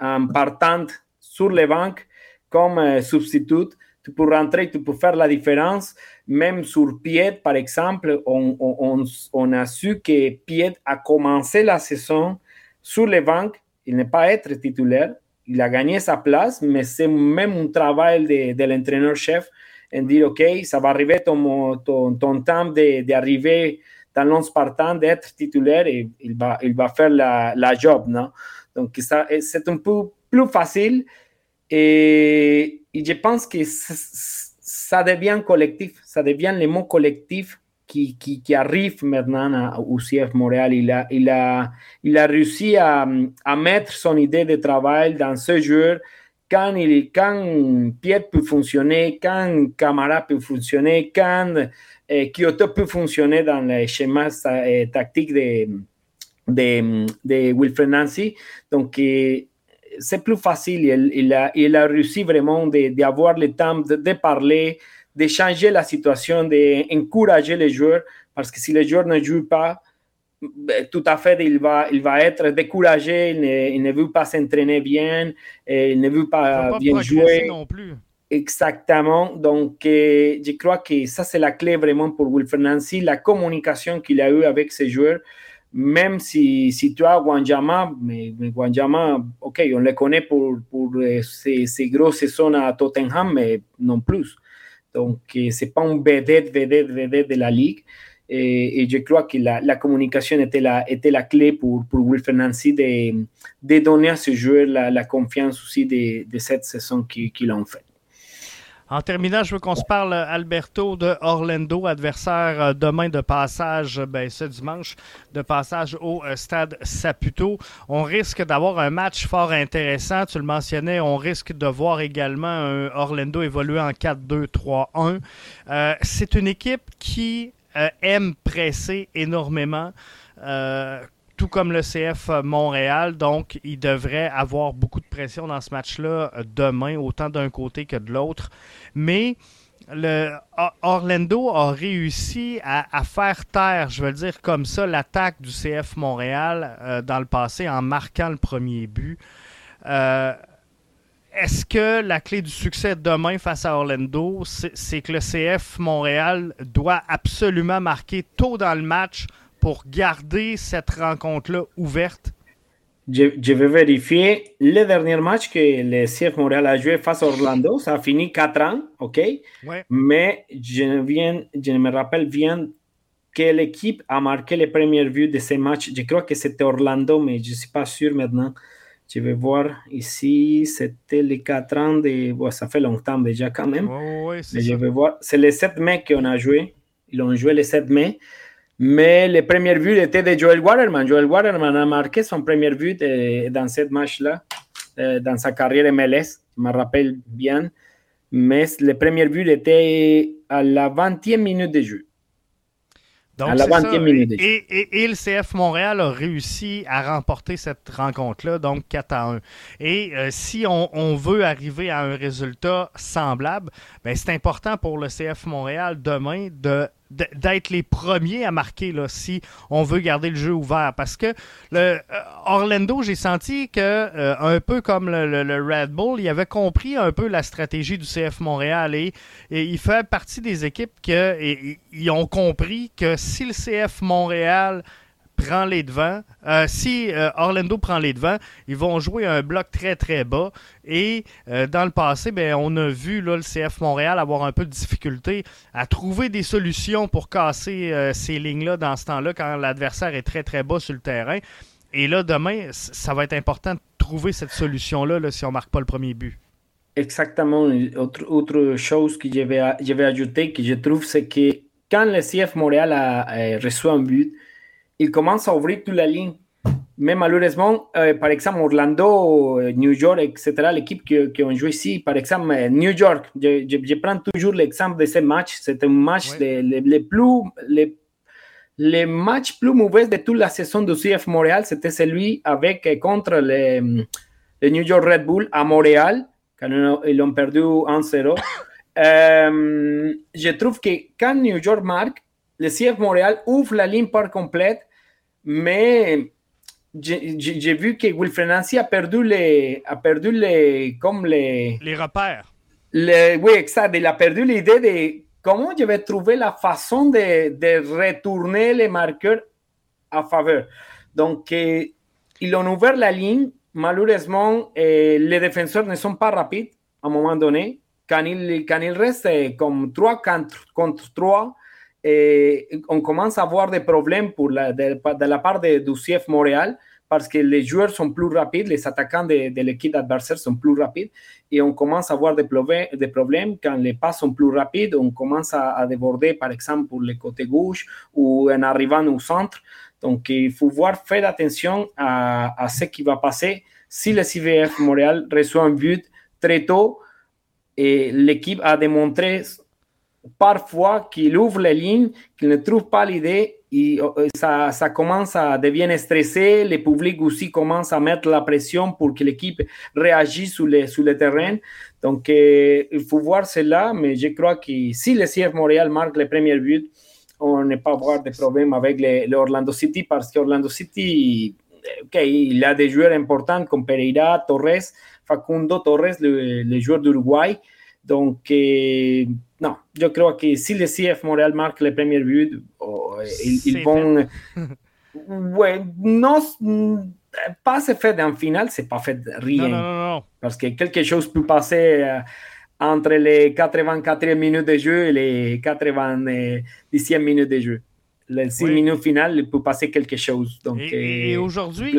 en partant sur les banques comme euh, substitut. Tu peux rentrer, tu peux faire la différence. Même sur Piet, par exemple, on, a su que Piet a commencé la saison sur les banques. Il n'est pas être titulaire. Il a gagné sa place, mais c'est même un travail de, de l'entraîneur-chef en dire, OK, ça va arriver ton, ton, ton temps d'arriver dans l'once partant d'être titulaire et il va, il va faire la, la job, non? Donc, ça, c'est un peu plus facile et, je pense que ça devient collectif, ça devient le mot collectif qui, qui, qui arrive maintenant au CF Montréal. Il a, il a, il a réussi à, à mettre son idée de travail dans ce joueur quand, il, quand Piet peut fonctionner, quand Camara peut fonctionner, quand eh, Kyoto peut fonctionner dans les schémas eh, tactiques de, de, de, Wilfred Nancy. Donc, eh, c'est plus facile. Il, a, il a réussi vraiment d'avoir le temps de, parler, de changer la situation, d'encourager les joueurs, parce que si les joueurs ne jouent pas, ben, tout à fait, il va, il va être découragé, il ne, il ne veut pas s'entraîner bien, et il ne veut pas, bien jouer. non plus. Exactement. Donc, euh, je crois que ça, c'est la clé vraiment pour Wilfred Nancy, la communication qu'il a eue avec ses joueurs. Même si, si tu as Wanjama, mais, mais ok, on le connaît pour, pour euh, ses, ses grosses saisons à Tottenham, mais non plus. Donc, euh, c'est pas un vedette, vedette, vedette de la ligue. Et, je crois que la, la, communication était la, était la clé pour, pour Wilfred Nancy de, de donner à ce joueur la, la confiance aussi de, de cette saison qu'ils ont fait. En terminant, je veux qu'on se parle, Alberto, de Orlando, adversaire euh, demain de passage, ben, ce dimanche, de passage au euh, stade Saputo. On risque d'avoir un match fort intéressant. Tu le mentionnais, on risque de voir également un Orlando évoluer en 4-2-3-1. Euh, c'est une équipe qui aime presser énormément tout comme le CF Montréal. Donc, il devrait avoir beaucoup de pression dans ce match-là euh, demain, autant d'un côté que de l'autre. Mais le Orlando a réussi à, faire taire, je veux dire comme ça, l'attaque du CF Montréal euh, dans le passé en marquant le premier but. Euh, est-ce que la clé du succès demain face à Orlando, c'est que le CF Montréal doit absolument marquer tôt dans le match pour garder cette rencontre-là ouverte? Je, vais vérifier le dernier match que le CF Montréal a joué face à Orlando. Ça a fini 4 ans, OK? Mais je, viens, je me rappelle bien que l'équipe a marqué les premières vues de ce match. Je crois que c'était Orlando, mais je ne suis pas sûr maintenant. Je vais voir ici, c'était les 4 ans de. ça fait longtemps déjà quand même. mais je vais voir. C'est les 7 mai qu'on a joué. Ils ont joué les 7 mai. Mais le premier but était de Joel Waterman. Joel Waterman a marqué son premier but dans ce match-là, euh, dans sa carrière MLS, je me rappelle bien. Mais le premier but était à la 20e minute de jeu. Donc, à la 20e minute de jeu. Et, et, le CF Montréal a réussi à remporter cette rencontre-là, donc 4 à 1. Et euh, si on, on, veut arriver à un résultat semblable, ben, c'est important pour le CF Montréal demain de d'être les premiers à marquer là, si on veut garder le jeu ouvert. Parce que euh, Orlando, j'ai senti que euh, un peu comme le, Red Bull, il avait compris un peu la stratégie du CF Montréal et, il fait partie des équipes qui ont compris que si le CF Montréal prend les devants. Euh, si euh, Orlando prend les devants, ils vont jouer un bloc très très bas. Et euh, dans le passé, ben, on a vu là, le CF Montréal avoir un peu de difficulté à trouver des solutions pour casser ces lignes-là dans ce temps-là quand l'adversaire est très très bas sur le terrain. Et là, demain, ça va être important de trouver cette solution-là si on ne marque pas le premier but. Exactement. Autre, autre chose que je vais, ajouter, que je trouve, c'est que quand le CF Montréal a reçu un but, il commence à ouvrir toute la ligne. Mais malheureusement, euh, par exemple, Orlando, euh, New York, etc., l'équipe qui, qui, ont joué ici, par exemple, euh, New York, je, je, prends toujours l'exemple de ce match. C'était un match les, les, plus, les, les, matchs plus mauvais de toute la saison du CF Montréal. C'était celui avec contre les, les, New York Red Bull à Montréal, quand ils ont perdu 1-0. je trouve que quand New York marque, le CF Montréal ouvre la ligne par complète mais j'ai vu que Wilfred Nancy a perdu les, a perdu les, comme les, les repères. Les, oui, exact. Il a perdu l'idée de comment je vais trouver la façon de, de retourner les marqueurs à faveur. Donc, euh, ils ont ouvert la ligne. Malheureusement, euh, les défenseurs ne sont pas rapides à un moment donné. Quand il, quand il reste comme 3 contre, contre 3, eh, on commence à avoir des problèmes pour de, la part de, du CF Montréal parce que les joueurs sont plus rapides, les attaquants de, l'équipe adversaire sont plus rapides et on commence à avoir des, problèmes quand les pas sont plus rapides, on commence à, déborder par exemple pour le côté gauche ou en arrivant au centre. Donc il faut voir, faire attention à, à ce qui va passer si le CVF Montréal reçoit un but très tôt et l'équipe a démontré parfois qu'il ouvre les lignes, qu'il ne trouve pas l'idée, ça, ça, commence à devenir stressé, le public aussi commence à mettre la pression pour que l'équipe réagisse sur le, terrain. Donc, euh, il faut voir cela, mais je crois que si le CF Montréal marque le premier but, on ne pas avoir de problème avec l'Orlando City parce qu'Orlando City, ok, il a des joueurs importants comme Pereira, Torres, Facundo Torres, le, le joueur d'Uruguay. Donc, euh, non, je crois que si le CF Montréal marque le premier but, oh, ils, vont. ouais, non, pas se fait en finale, c'est pas fait rien. Non, non, non, Parce que quelque chose peut passer euh, entre les 84 minutes de jeu et les 90 minutes de jeu. Les 6 minutes finales, il peut passer quelque chose. Donc, et, euh, aujourd'hui,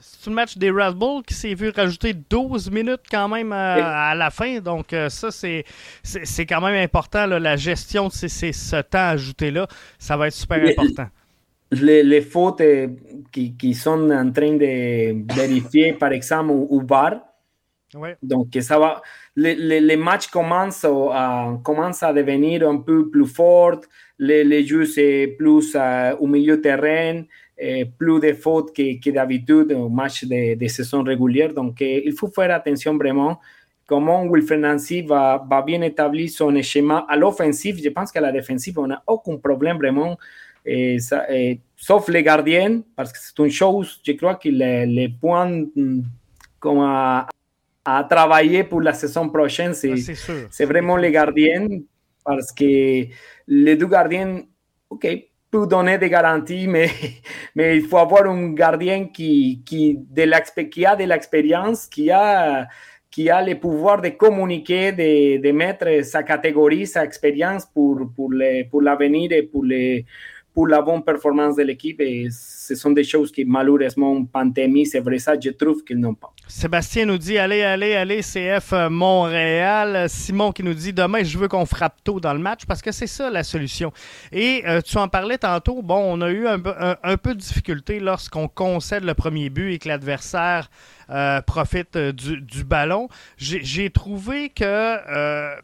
c'est le match des Red Bull qui s'est vu rajouter 12 minutes quand même à, la fin. Donc, euh, ça, c'est, c'est, quand même important. la gestion de ce temps ajouté-là, ça va être super important. Les, fautes euh, qui, qui, sont en train de vérifier, par exemple, au, bar. Donc, ça va. Les, matchs commencent à, commencent à devenir un peu plus forts. Les, les jeux, c'est plus euh, au milieu terrain. Eh, plus de fautes que, que d'habitude au match de, de, saison régulière. Donc, eh, il faut faire attention vraiment comment Wilfred Nancy va, va bien établir son schéma à l'offensive. Je pense qu'à la défensive, on n'a aucun problème vraiment, eh, ça, sauf les gardiens, parce que c'est une chose, je crois que les, les points mm, comme à, à, travailler pour la saison prochaine, c'est c'est vraiment les gardiens, parce que les deux gardiens, OK, peut donner des garanties, mais, mais il faut avoir un gardien qui, qui, de qui a de l'expérience, qui a, qui a le pouvoir de communiquer, de, de mettre sa catégorie, sa expérience pour, pour, les, pour l'avenir et pour les, pour la bonne performance de l'équipe. Et ce sont des choses qui, malheureusement, pandémie, c'est vrai ça, je trouve qu'ils n'ont pas. Sébastien nous dit allez, allez, allez, CF Montréal. Simon qui nous dit demain, je veux qu'on frappe tôt dans le match parce que c'est ça la solution. Et euh, tu en parlais tantôt. Bon, on a eu un, peu de difficulté lorsqu'on concède le premier but et que l'adversaire euh, profite euh, du, ballon. J'ai trouvé que.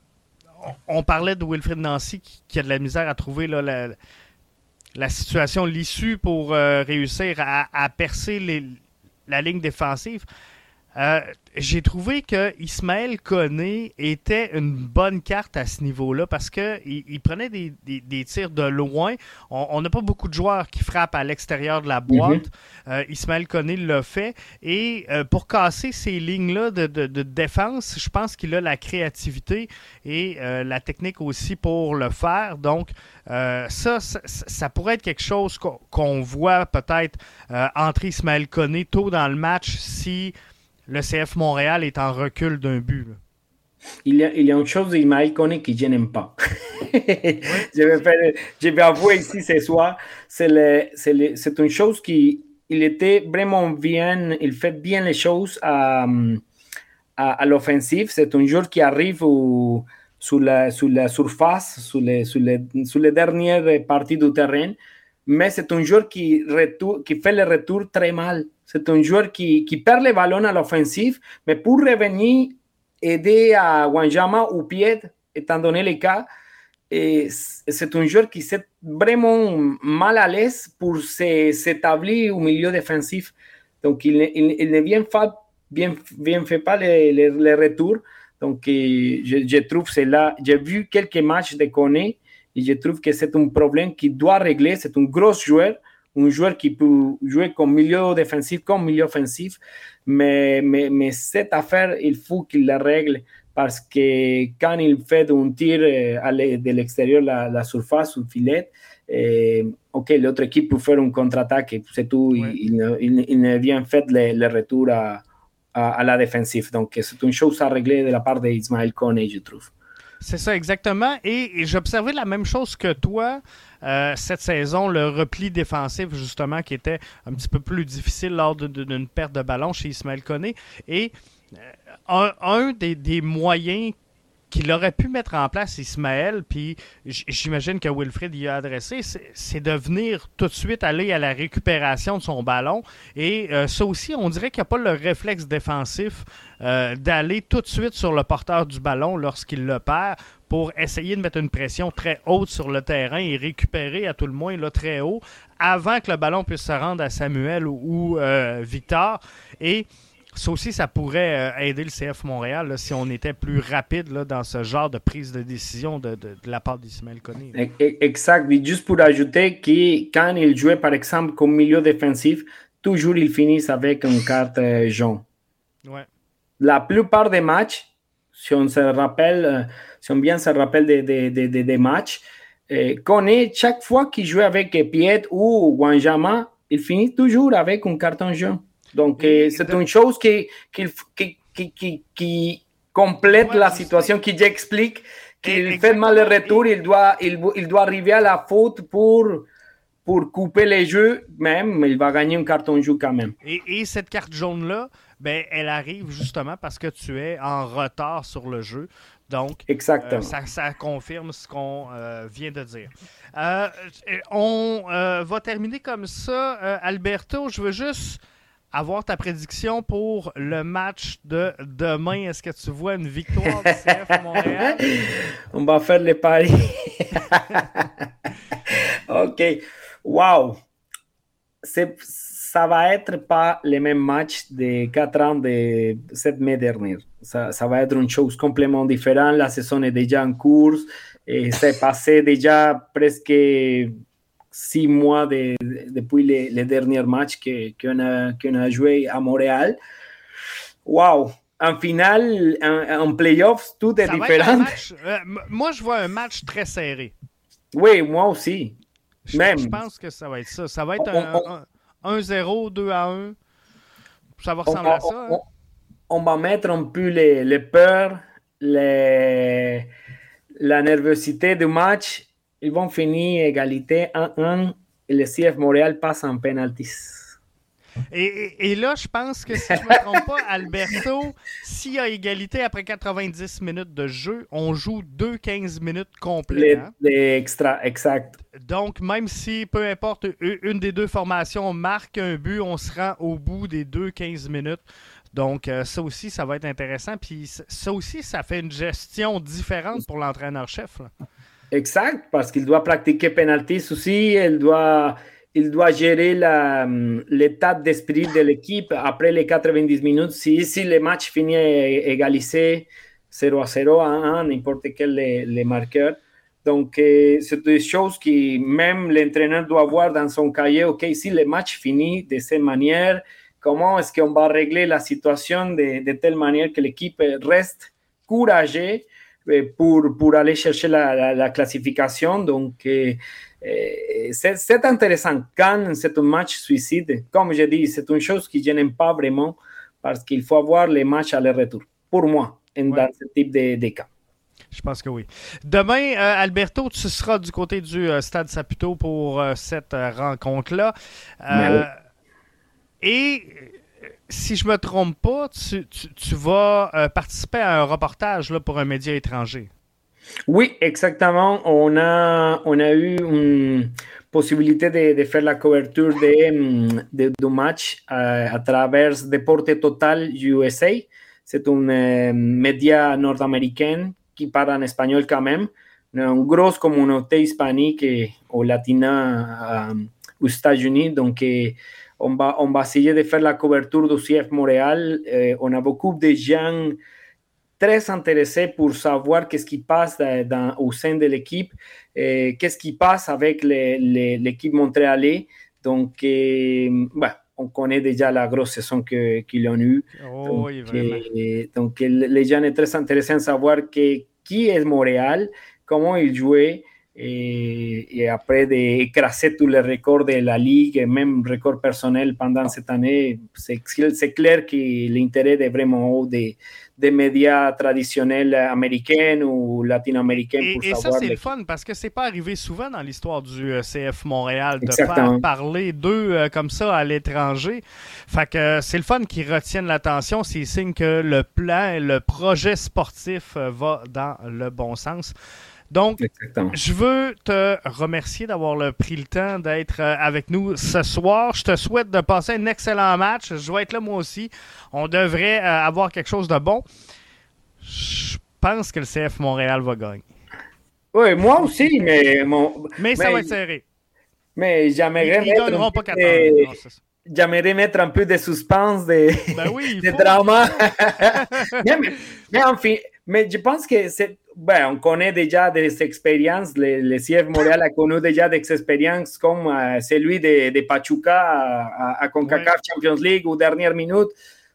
on parlait de Wilfred Nancy qui, a de la misère à trouver là, la situation, l'issue pour euh, réussir à, percer la ligne défensive. Euh, j'ai trouvé que Ismaël Koné était une bonne carte à ce niveau-là parce qu'il il prenait des, tirs de loin. On n'a pas beaucoup de joueurs qui frappent à l'extérieur de la boîte. Mhm. Euh, Ismaël Koné l'a fait. Et pour casser ces lignes-là de, de, défense, je pense qu'il a la créativité et la technique aussi pour le faire. Donc, ça, ça, pourrait être quelque chose qu'on voit peut-être entrer Ismaël Koné tôt dans le match si le CF Montréal est en recul d'un but. Il y, a, une chose d'Ismaël Koné que je n'aime pas. je, vais avouer ici ce soir, c'est une chose qui il était vraiment bien, il fait bien les choses à, l'offensive. C'est un joueur qui arrive sur, la, sur la surface, sur les, dernières parties du terrain, mais c'est un joueur qui fait le retour très mal. C'est un joueur qui, qui, perd le ballon à l'offensive, mais pour revenir, aider à Wanjama au pied, étant donné les cas, c'est un joueur qui est vraiment mal à l'aise pour s'établir au milieu défensif. Donc, il, il, ne vient, fait, bien, bien fait pas les, les, les retours. Donc, je, je trouve cela. J'ai vu quelques matchs de Koné et je trouve que c'est un problème qui doit régler. C'est un gros joueur un joueur qui peut jouer comme milieu défensif, comme milieu offensif, mais, mais, mais cette affaire, il faut qu'il la règle parce que quand il fait un tir euh, de l'extérieur la, la surface ou filet, eh, ok, l'autre équipe peut faire un contre-attaque, c'est tout, ouais. il, il, il, ne vient fait le, le retour à, à, à, la défensive. Donc, c'est une chose à régler de la part d'Ismaël Kone, je trouve. C'est ça, exactement. Et, et j'observais la même chose que toi euh, cette saison, le repli défensif, justement, qui était un petit peu plus difficile lors d'une perte de ballon chez Ismaël Koné. Et euh, un, des, moyens qu'il aurait pu mettre en place Ismaël, puis j'imagine que Wilfred y a adressé, c'est de venir tout de suite aller à la récupération de son ballon. Et euh, ça aussi, on dirait qu'il n'y a pas le réflexe défensif euh, d'aller tout de suite sur le porteur du ballon lorsqu'il le perd pour essayer de mettre une pression très haute sur le terrain et récupérer à tout le moins là, très haut avant que le ballon puisse se rendre à Samuel ou, euh, Victor. Et ça aussi, ça pourrait euh, aider le CF Montréal si on était plus rapide là, dans ce genre de prise de décision de, de, de la part d'Ismaël Koné. E, e, exact. Et juste pour ajouter que quand il jouait, par exemple, comme milieu défensif, toujours il finit avec une carte euh, jaune. Ouais. La plupart des matchs, si on se rappelle, euh, si on bien se rappelle des, des, des, des matchs, eh, Koné, chaque fois qu'il joue avec Piet ou Wanjama, il finit toujours avec un carton jaune. Donc, eh, c'est une chose qui, qui, qui, qui, complète la situation, qui explique qu'il fait mal le retour, il doit, il, il, doit arriver à la faute pour, pour couper les jeux, même, mais il va gagner un carton jaune quand même. Et, et cette carte jaune-là, ben, elle arrive justement parce que tu es en retard sur le jeu. Donc, Exactement. Euh, ça, ça, confirme ce qu'on euh, vient de dire. Euh, on euh, va terminer comme ça. Euh, Alberto, je veux juste avoir ta prédiction pour le match de demain. Est-ce que tu vois une victoire du CF Montréal? On va faire les paris. OK. Wow. Ça va être pas le même match de 4 ans de 7 mai dernier. Ça, va être une chose complètement différente. La saison est déjà en cours. Et c'est passé déjà presque 6 mois de, de, depuis les, les, derniers matchs qu'on a, qu a joué à Montréal. Wow! En finale, en, en playoffs, tout est ça différent. Match, euh, moi, je vois un match très serré. Oui, moi aussi. Je, Même. je pense que ça va être ça. Ça va être un, un 1-0, 2 à 1. Ça va ressembler on, à ça. On, hein? on, va mettre un peu les, les peurs, les, la nervosité du match. Ils vont finir égalité 1-1 et le CF Montréal passe en penalties. Et, là, je pense que si je ne me trompe pas, Alberto, s'il y a égalité après 90 minutes de jeu, on joue 2-15 minutes complètes. Les, hein? les extra, exact. Donc, même si, peu importe, une des deux formations marque un but, on se rend au bout des 2-15 minutes. Donc, euh, ça aussi, ça va être intéressant. Puis, ça aussi, ça fait une gestion différente pour l'entraîneur-chef. Exact, parce qu'il doit pratiquer penalties aussi, il doit il doit gérer l'état d'esprit de l'équipe après les 90 minutes. Si, si le match finit égalisé 0 à 0 à 1, n'importe quel les, les marqueurs. Donc, euh, c'est des choses que même l'entraîneur doit voir dans son cahier. OK, si le match finit de cette manière, comment est-ce qu'on va régler la situation de, de telle manière que l'équipe reste courageuse pour, pour aller chercher la, la, la classification. Donc, euh, c'est intéressant. Quand c'est un match suicide, comme je dis, c'est une chose que je n'aime pas vraiment parce qu'il faut avoir les matchs à retour. Pour moi, ouais. dans ce type de, de, cas. Je pense que oui. Demain, euh, Alberto, tu seras du côté du euh, Stade Saputo pour euh, cette rencontre-là. Oui. Et si je me trompe pas, tu, vas participer à un reportage là, pour un média étranger. Oui, exactement. On a, eu une possibilité de, faire la couverture de, de, match à, à, travers Deporte Total USA. C'est un euh, média nord-américain qui parle en espagnol quand même. Une grosse communauté hispanique ou latina euh, aux États-Unis. Donc, euh, on, va, on va essayer de faire la couverture du CF Montréal. on a beaucoup de gens très intéressé pour savoir qu'est-ce qui passe dans, au sein de l'équipe, euh, qu'est-ce qui passe avec l'équipe montréalais. Donc, euh, bah, on connaît déjà la grosse saison qu'ils qu ont eue. Oh, donc, oui, donc, les gens sont très intéressés à savoir que, qui est Montréal, comment il jouait. Et, et, après d'écraser tous les records de la Ligue, et même records personnels pendant cette année, c'est clair que l'intérêt est vraiment haut de, des médias traditionnels américains ou latino-américains. Et, pour et ça, c'est le- le fun parce que c'est pas arrivé souvent dans l'histoire du euh, CF Montréal de Exactement. faire parler d'eux euh, comme ça à l'étranger. Fait que euh, c'est le fun qu'ils retiennent l'attention. C'est signe que le plan, le projet sportif va dans le bon sens. Donc, Exactement. je veux te remercier d'avoir pris le temps d'être euh, avec nous ce soir. Je te souhaite de passer un excellent match. Je vais être là moi aussi. On devrait euh, avoir quelque chose de bon. Je pense que le CF Montréal va gagner. Oui, moi aussi, mais, mon- Mais ça va être serré. mais Ils j'aimerais ne mettre, gagneront un pas peu 4 de- Non, c'est ça. j'aimerais mettre un peu de suspense, de, Ben oui, de drama. mais, mais- mais enfin, mais je pense que c'est, ben, on connaît déjà des expériences. Le, le CF Montréal a connu déjà des expériences comme euh, celui de, de Pachuca à, à- CONCACAF Champions League aux dernières minutes.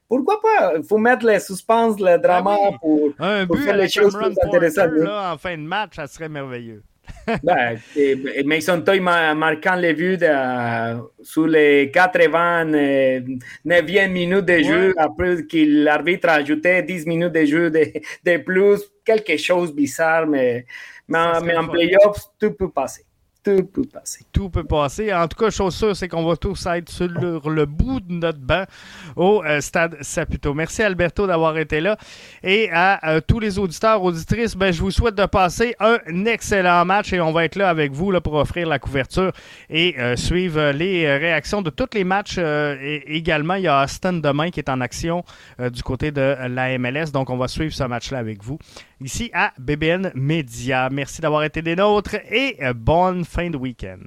Pourquoi pas? Il faut mettre le suspense, le drama Ah oui. pour. Un Pour but faire les choses plus intéressantes, là, en fin de match, ça serait merveilleux. Ben, et- Mason Toy ma- marquant les buts de- sur les 89e minute de jeu, Ouais. après que l'arbitre a ajouté 10 minutes de jeu de, de plus, quelque chose de bizarre, mais, mais, en- mais playoffs, tout peut passer. Tout peut passer. Tout peut passer. En tout cas, chose sûre, c'est qu'on va tous être sur le, le bout de notre banc au euh, stade Saputo. Merci Alberto d'avoir été là. Et à euh, tous les auditeurs, auditrices, ben, je vous souhaite de passer un excellent match et on va être là avec vous là, pour offrir la couverture et euh, suivre les réactions de tous les matchs. et également, il y a Aston demain qui est en action du côté de la MLS. Donc, on va suivre ce match-là avec vous ici à BBN Media. Merci d'avoir été des nôtres et euh, bonne fin de week-end.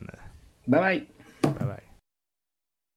Bye bye. Bye bye.